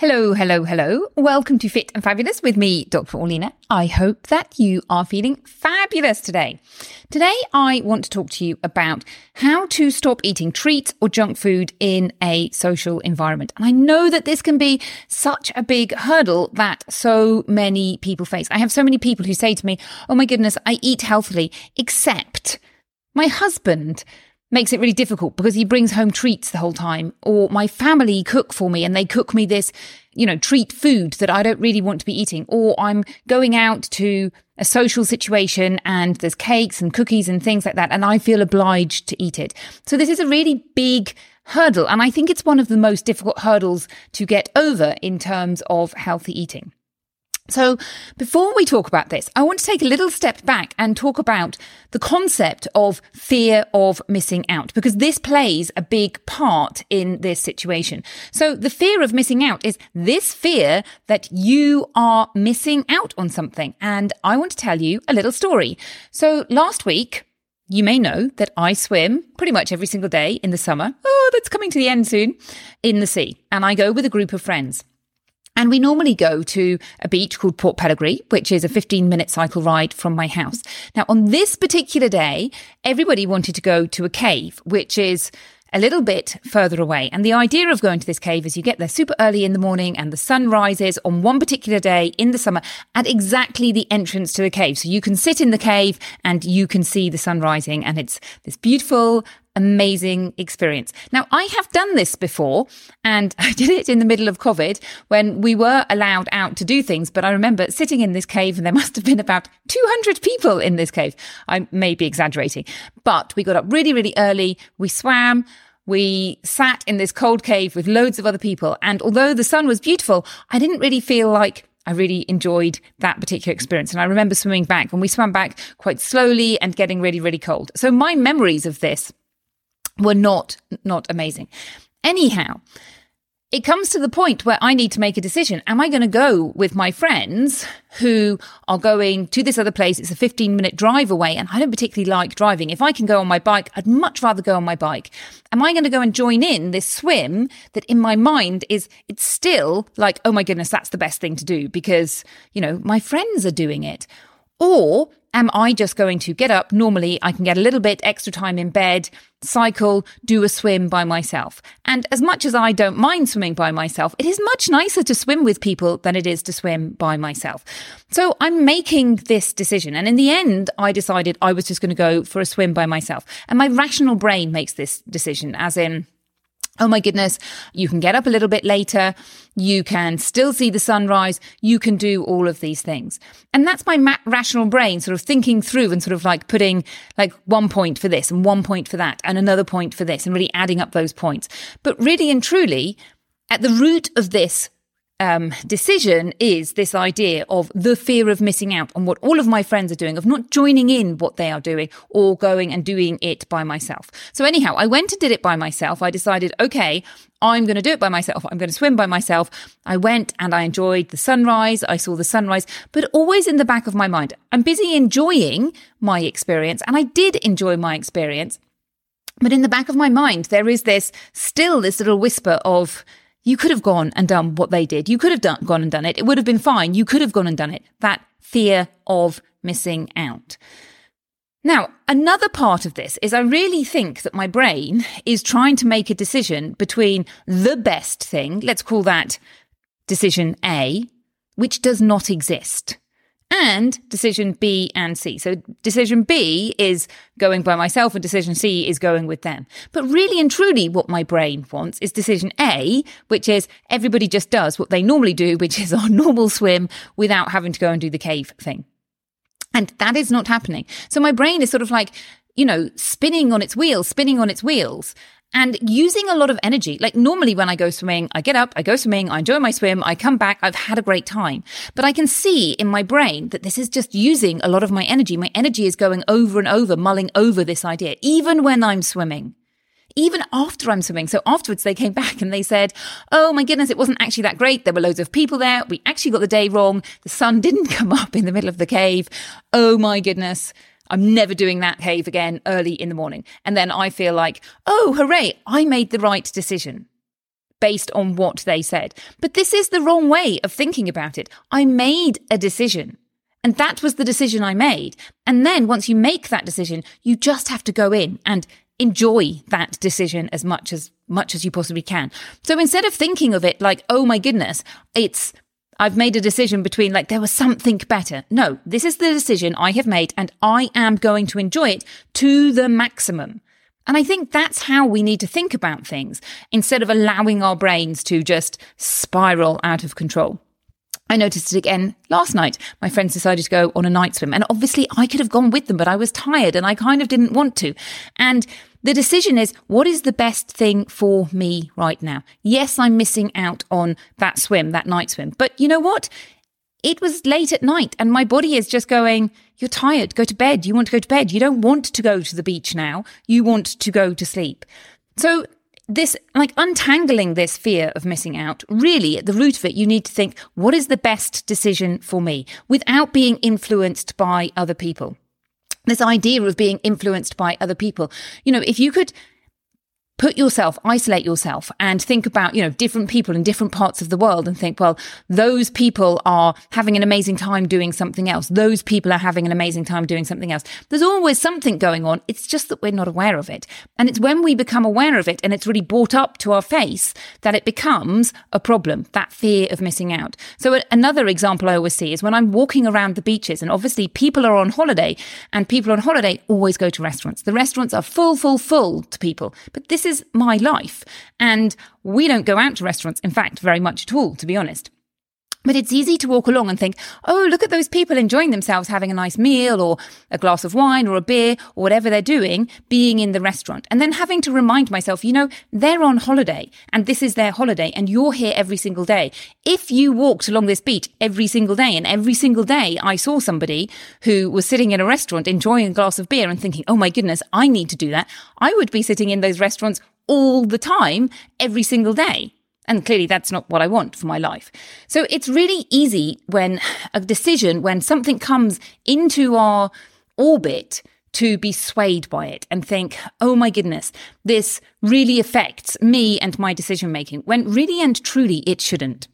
Hello, hello, hello. Welcome to Fit and Fabulous with me, Dr. Orlena. I hope that you are feeling fabulous today. Today, I want to talk to you about how to stop eating treats or junk food in a social environment. And I know that this can be such a big hurdle that so many people face. I have so many people who say to me, Oh my goodness, I eat healthily, except my husband makes it really difficult because he brings home treats the whole time. Or my family cook for me and they cook me this you know treat food that I don't really want to be eating. Or I'm going out to a social situation and there's cakes and cookies and things like that and I feel obliged to eat it. So this is a really big hurdle and I think it's one of the most difficult hurdles to get over in terms of healthy eating so, before we talk about this, I want to take a little step back and talk about the concept of fear of missing out, because this plays a big part in this situation. So, the fear of missing out is this fear that you are missing out on something. And I want to tell you a little story. So, last week, you may know that I swim pretty much every single day in the summer. Oh, that's coming to the end soon in the sea. And I go with a group of friends. And we normally go to a beach called Port Pellegrini, which is a 15 minute cycle ride from my house. Now, on this particular day, everybody wanted to go to a cave, which is a little bit further away. And the idea of going to this cave is you get there super early in the morning and the sun rises on one particular day in the summer at exactly the entrance to the cave. So you can sit in the cave and you can see the sun rising and it's this beautiful amazing experience. Now, I have done this before and I did it in the middle of COVID when we were allowed out to do things. But I remember sitting in this cave and there must have been about 200 people in this cave. I may be exaggerating, but we got up really, really early. We swam. We sat in this cold cave with loads of other people. And although the sun was beautiful, I didn't really feel like I really enjoyed that particular experience. And I remember swimming back and we swam back quite slowly and getting really, really cold. So my memories of this were not not amazing. Anyhow, it comes to the point where I need to make a decision. Am I going to go with my friends who are going to this other place? It's a 15 minute drive away and I don't particularly like driving. If I can go on my bike, I'd much rather go on my bike. Am I going to go and join in this swim that in my mind is, it's still like, oh my goodness, that's the best thing to do because, you know, my friends are doing it. Or am I just going to get up? Normally, I can get a little bit extra time in bed, cycle, do a swim by myself. And as much as I don't mind swimming by myself, it is much nicer to swim with people than it is to swim by myself. So I'm making this decision. And in the end, I decided I was just going to go for a swim by myself. And my rational brain makes this decision, as in, oh my goodness, you can get up a little bit later. You can still see the sunrise. You can do all of these things. And that's my ma- rational brain sort of thinking through and sort of like putting like one point for this and one point for that and another point for this and really adding up those points. But really and truly, at the root of this um, decision is this idea of the fear of missing out on what all of my friends are doing, of not joining in what they are doing or going and doing it by myself. So anyhow, I went and did it by myself. I decided, okay, I'm going to do it by myself. I'm going to swim by myself. I went and I enjoyed the sunrise. I saw the sunrise, but always in the back of my mind, I'm busy enjoying my experience and I did enjoy my experience. But in the back of my mind, there is this still this little whisper of, you could have gone and done what they did. You could have done, gone and done it. It would have been fine. You could have gone and done it. That fear of missing out. Now, another part of this is I really think that my brain is trying to make a decision between the best thing, let's call that decision A, which does not exist. And decision B and C. So decision B is going by myself and decision C is going with them. But really and truly what my brain wants is decision A, which is everybody just does what they normally do, which is our normal swim without having to go and do the cave thing. And that is not happening. So my brain is sort of like, you know, spinning on its wheels, spinning on its wheels and using a lot of energy. Like normally when I go swimming, I get up, I go swimming, I enjoy my swim, I come back, I've had a great time. But I can see in my brain that this is just using a lot of my energy. My energy is going over and over, mulling over this idea, even when I'm swimming. Even after I'm swimming. So afterwards they came back and they said, Oh my goodness, it wasn't actually that great. There were loads of people there. We actually got the day wrong. The sun didn't come up in the middle of the cave. Oh my goodness. I'm never doing that cave again early in the morning. And then I feel like, oh, hooray, I made the right decision based on what they said. But this is the wrong way of thinking about it. I made a decision. And that was the decision I made. And then once you make that decision, you just have to go in and enjoy that decision as much as much as you possibly can. So instead of thinking of it like, oh my goodness, it's I've made a decision between like there was something better. No, this is the decision I have made and I am going to enjoy it to the maximum. And I think that's how we need to think about things instead of allowing our brains to just spiral out of control. I noticed it again last night. My friends decided to go on a night swim and obviously I could have gone with them, but I was tired and I kind of didn't want to. And the decision is what is the best thing for me right now? Yes, I'm missing out on that swim, that night swim, but you know what? It was late at night and my body is just going, you're tired, go to bed. You want to go to bed. You don't want to go to the beach now. You want to go to sleep. So this, like untangling this fear of missing out, really at the root of it, you need to think, what is the best decision for me without being influenced by other people? This idea of being influenced by other people. You know, if you could put yourself, isolate yourself and think about, you know, different people in different parts of the world and think, well, those people are having an amazing time doing something else. Those people are having an amazing time doing something else. There's always something going on. It's just that we're not aware of it. And it's when we become aware of it and it's really brought up to our face that it becomes a problem, that fear of missing out. So another example I always see is when I'm walking around the beaches and obviously people are on holiday and people on holiday always go to restaurants. The restaurants are full, full, full to people. But this is my life. And we don't go out to restaurants, in fact, very much at all, to be honest. But it's easy to walk along and think, oh, look at those people enjoying themselves having a nice meal or a glass of wine or a beer or whatever they're doing, being in the restaurant. And then having to remind myself, you know, they're on holiday and this is their holiday and you're here every single day. If you walked along this beach every single day and every single day I saw somebody who was sitting in a restaurant enjoying a glass of beer and thinking, oh my goodness, I need to do that, I would be sitting in those restaurants all the time, every single day. And clearly that's not what I want for my life. So it's really easy when a decision, when something comes into our orbit to be swayed by it and think, oh my goodness, this really affects me and my decision making, when really and truly it shouldn't.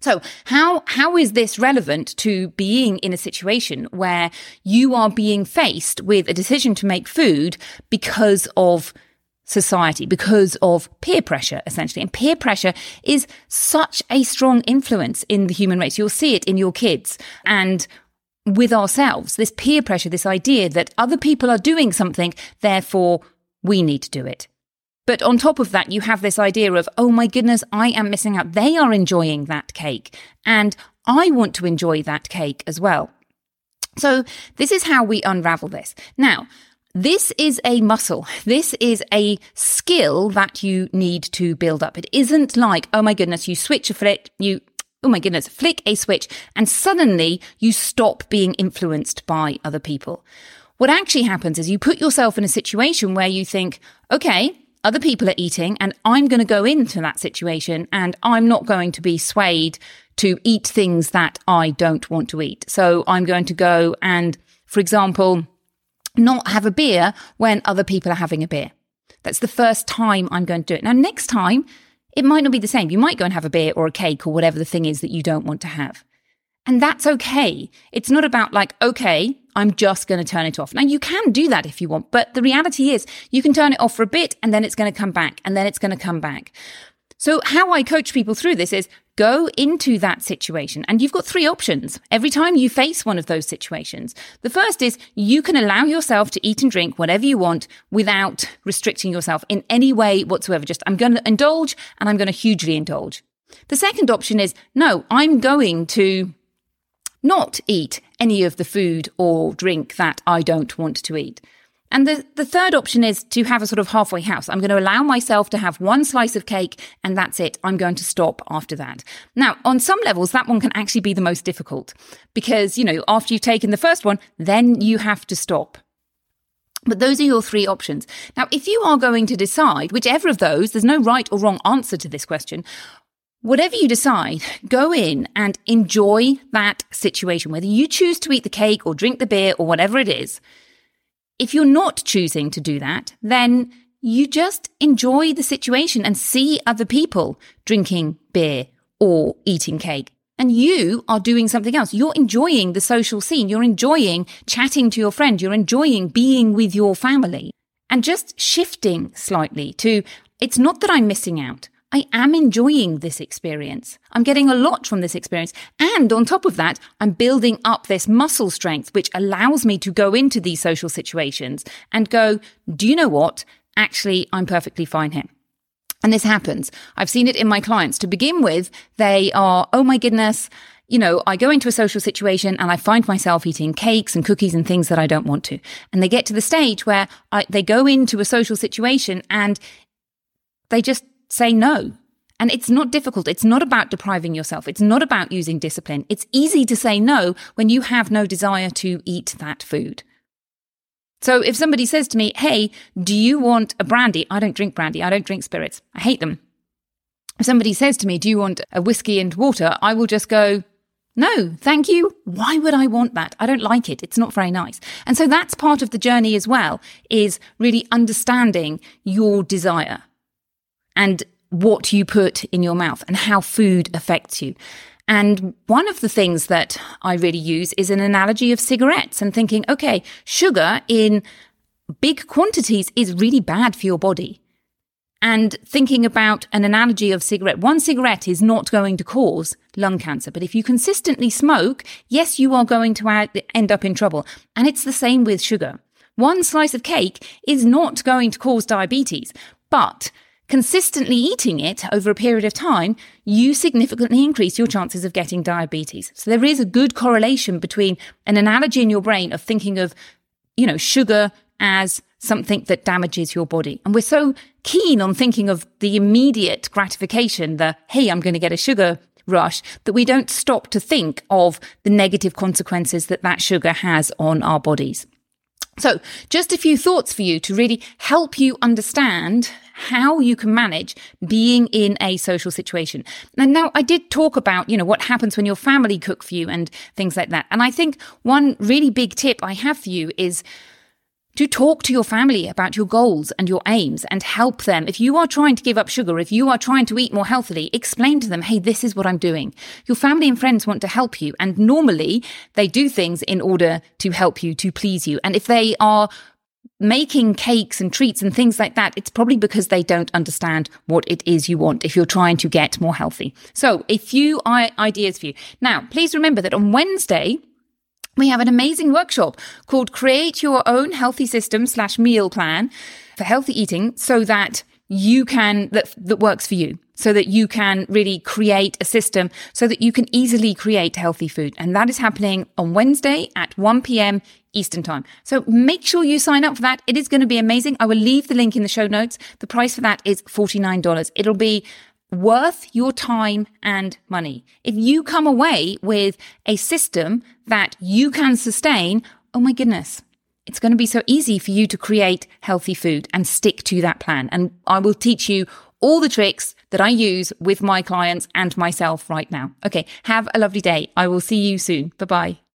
So how, how is this relevant to being in a situation where you are being faced with a decision to make food because of society because of peer pressure, essentially. And peer pressure is such a strong influence in the human race. You'll see it in your kids and with ourselves. This peer pressure, this idea that other people are doing something, therefore we need to do it. But on top of that, you have this idea of, oh my goodness, I am missing out. They are enjoying that cake and I want to enjoy that cake as well. So this is how we unravel this. Now, this is a muscle. This is a skill that you need to build up. It isn't like, oh my goodness, you switch a flick, you, oh my goodness, flick a switch and suddenly you stop being influenced by other people. What actually happens is you put yourself in a situation where you think, okay, other people are eating and I'm going to go into that situation and I'm not going to be swayed to eat things that I don't want to eat. So I'm going to go and, for example, not have a beer when other people are having a beer. That's the first time I'm going to do it. Now, next time, it might not be the same. You might go and have a beer or a cake or whatever the thing is that you don't want to have. And that's okay. It's not about like, okay, I'm just going to turn it off. Now you can do that if you want, but the reality is you can turn it off for a bit and then it's going to come back and then it's going to come back. So how I coach people through this is go into that situation and you've got three options every time you face one of those situations. The first is you can allow yourself to eat and drink whatever you want without restricting yourself in any way whatsoever. Just I'm going to indulge and I'm going to hugely indulge. The second option is no, I'm going to not eat any of the food or drink that I don't want to eat. And the, the third option is to have a sort of halfway house. I'm going to allow myself to have one slice of cake and that's it. I'm going to stop after that. Now, on some levels, that one can actually be the most difficult because, you know, after you've taken the first one, then you have to stop. But those are your three options. Now, if you are going to decide whichever of those, there's no right or wrong answer to this question. Whatever you decide, go in and enjoy that situation, whether you choose to eat the cake or drink the beer or whatever it is. If you're not choosing to do that, then you just enjoy the situation and see other people drinking beer or eating cake. And you are doing something else. You're enjoying the social scene. You're enjoying chatting to your friend. You're enjoying being with your family and just shifting slightly to it's not that I'm missing out. I am enjoying this experience. I'm getting a lot from this experience. And on top of that, I'm building up this muscle strength, which allows me to go into these social situations and go, do you know what? Actually, I'm perfectly fine here. And this happens. I've seen it in my clients. To begin with, they are, oh my goodness, you know, I go into a social situation and I find myself eating cakes and cookies and things that I don't want to. And they get to the stage where I, they go into a social situation and they just say no. And it's not difficult. It's not about depriving yourself. It's not about using discipline. It's easy to say no when you have no desire to eat that food. So if somebody says to me, Hey, do you want a brandy? I don't drink brandy. I don't drink spirits. I hate them. If somebody says to me, Do you want a whiskey and water? I will just go, no, thank you. Why would I want that? I don't like it. It's not very nice. And so that's part of the journey as well, is really understanding your desire and what you put in your mouth and how food affects you. And one of the things that I really use is an analogy of cigarettes and thinking, okay, sugar in big quantities is really bad for your body. And thinking about an analogy of cigarette, one cigarette is not going to cause lung cancer. But if you consistently smoke, yes, you are going to end up in trouble. And it's the same with sugar. One slice of cake is not going to cause diabetes, but consistently eating it over a period of time, you significantly increase your chances of getting diabetes. So there is a good correlation between an analogy in your brain of thinking of, you know, sugar as something that damages your body. And we're so keen on thinking of the immediate gratification, the, hey, I'm going to get a sugar rush, that we don't stop to think of the negative consequences that that sugar has on our bodies. So, just a few thoughts for you to really help you understand how you can manage being in a social situation. And now I did talk about, you know, what happens when your family cook for you and things like that. And I think one really big tip I have for you is to talk to your family about your goals and your aims and help them. If you are trying to give up sugar, if you are trying to eat more healthily, explain to them, hey, this is what I'm doing. Your family and friends want to help you. And normally they do things in order to help you, to please you. And if they are making cakes and treats and things like that, it's probably because they don't understand what it is you want if you're trying to get more healthy. So a few ideas for you. Now, please remember that on Wednesday, we have an amazing workshop called Create Your Own Healthy System slash Meal Plan for Healthy Eating so that you can, that, that works for you. So that you can really create a system so that you can easily create healthy food. And that is happening on Wednesday at 1 p.m. Eastern time. So make sure you sign up for that. It is going to be amazing. I will leave the link in the show notes. The price for that is $49. It'll be worth your time and money. If you come away with a system that you can sustain, oh my goodness, it's going to be so easy for you to create healthy food and stick to that plan. And I will teach you all the tricks that I use with my clients and myself right now. Okay. Have a lovely day. I will see you soon. Bye bye.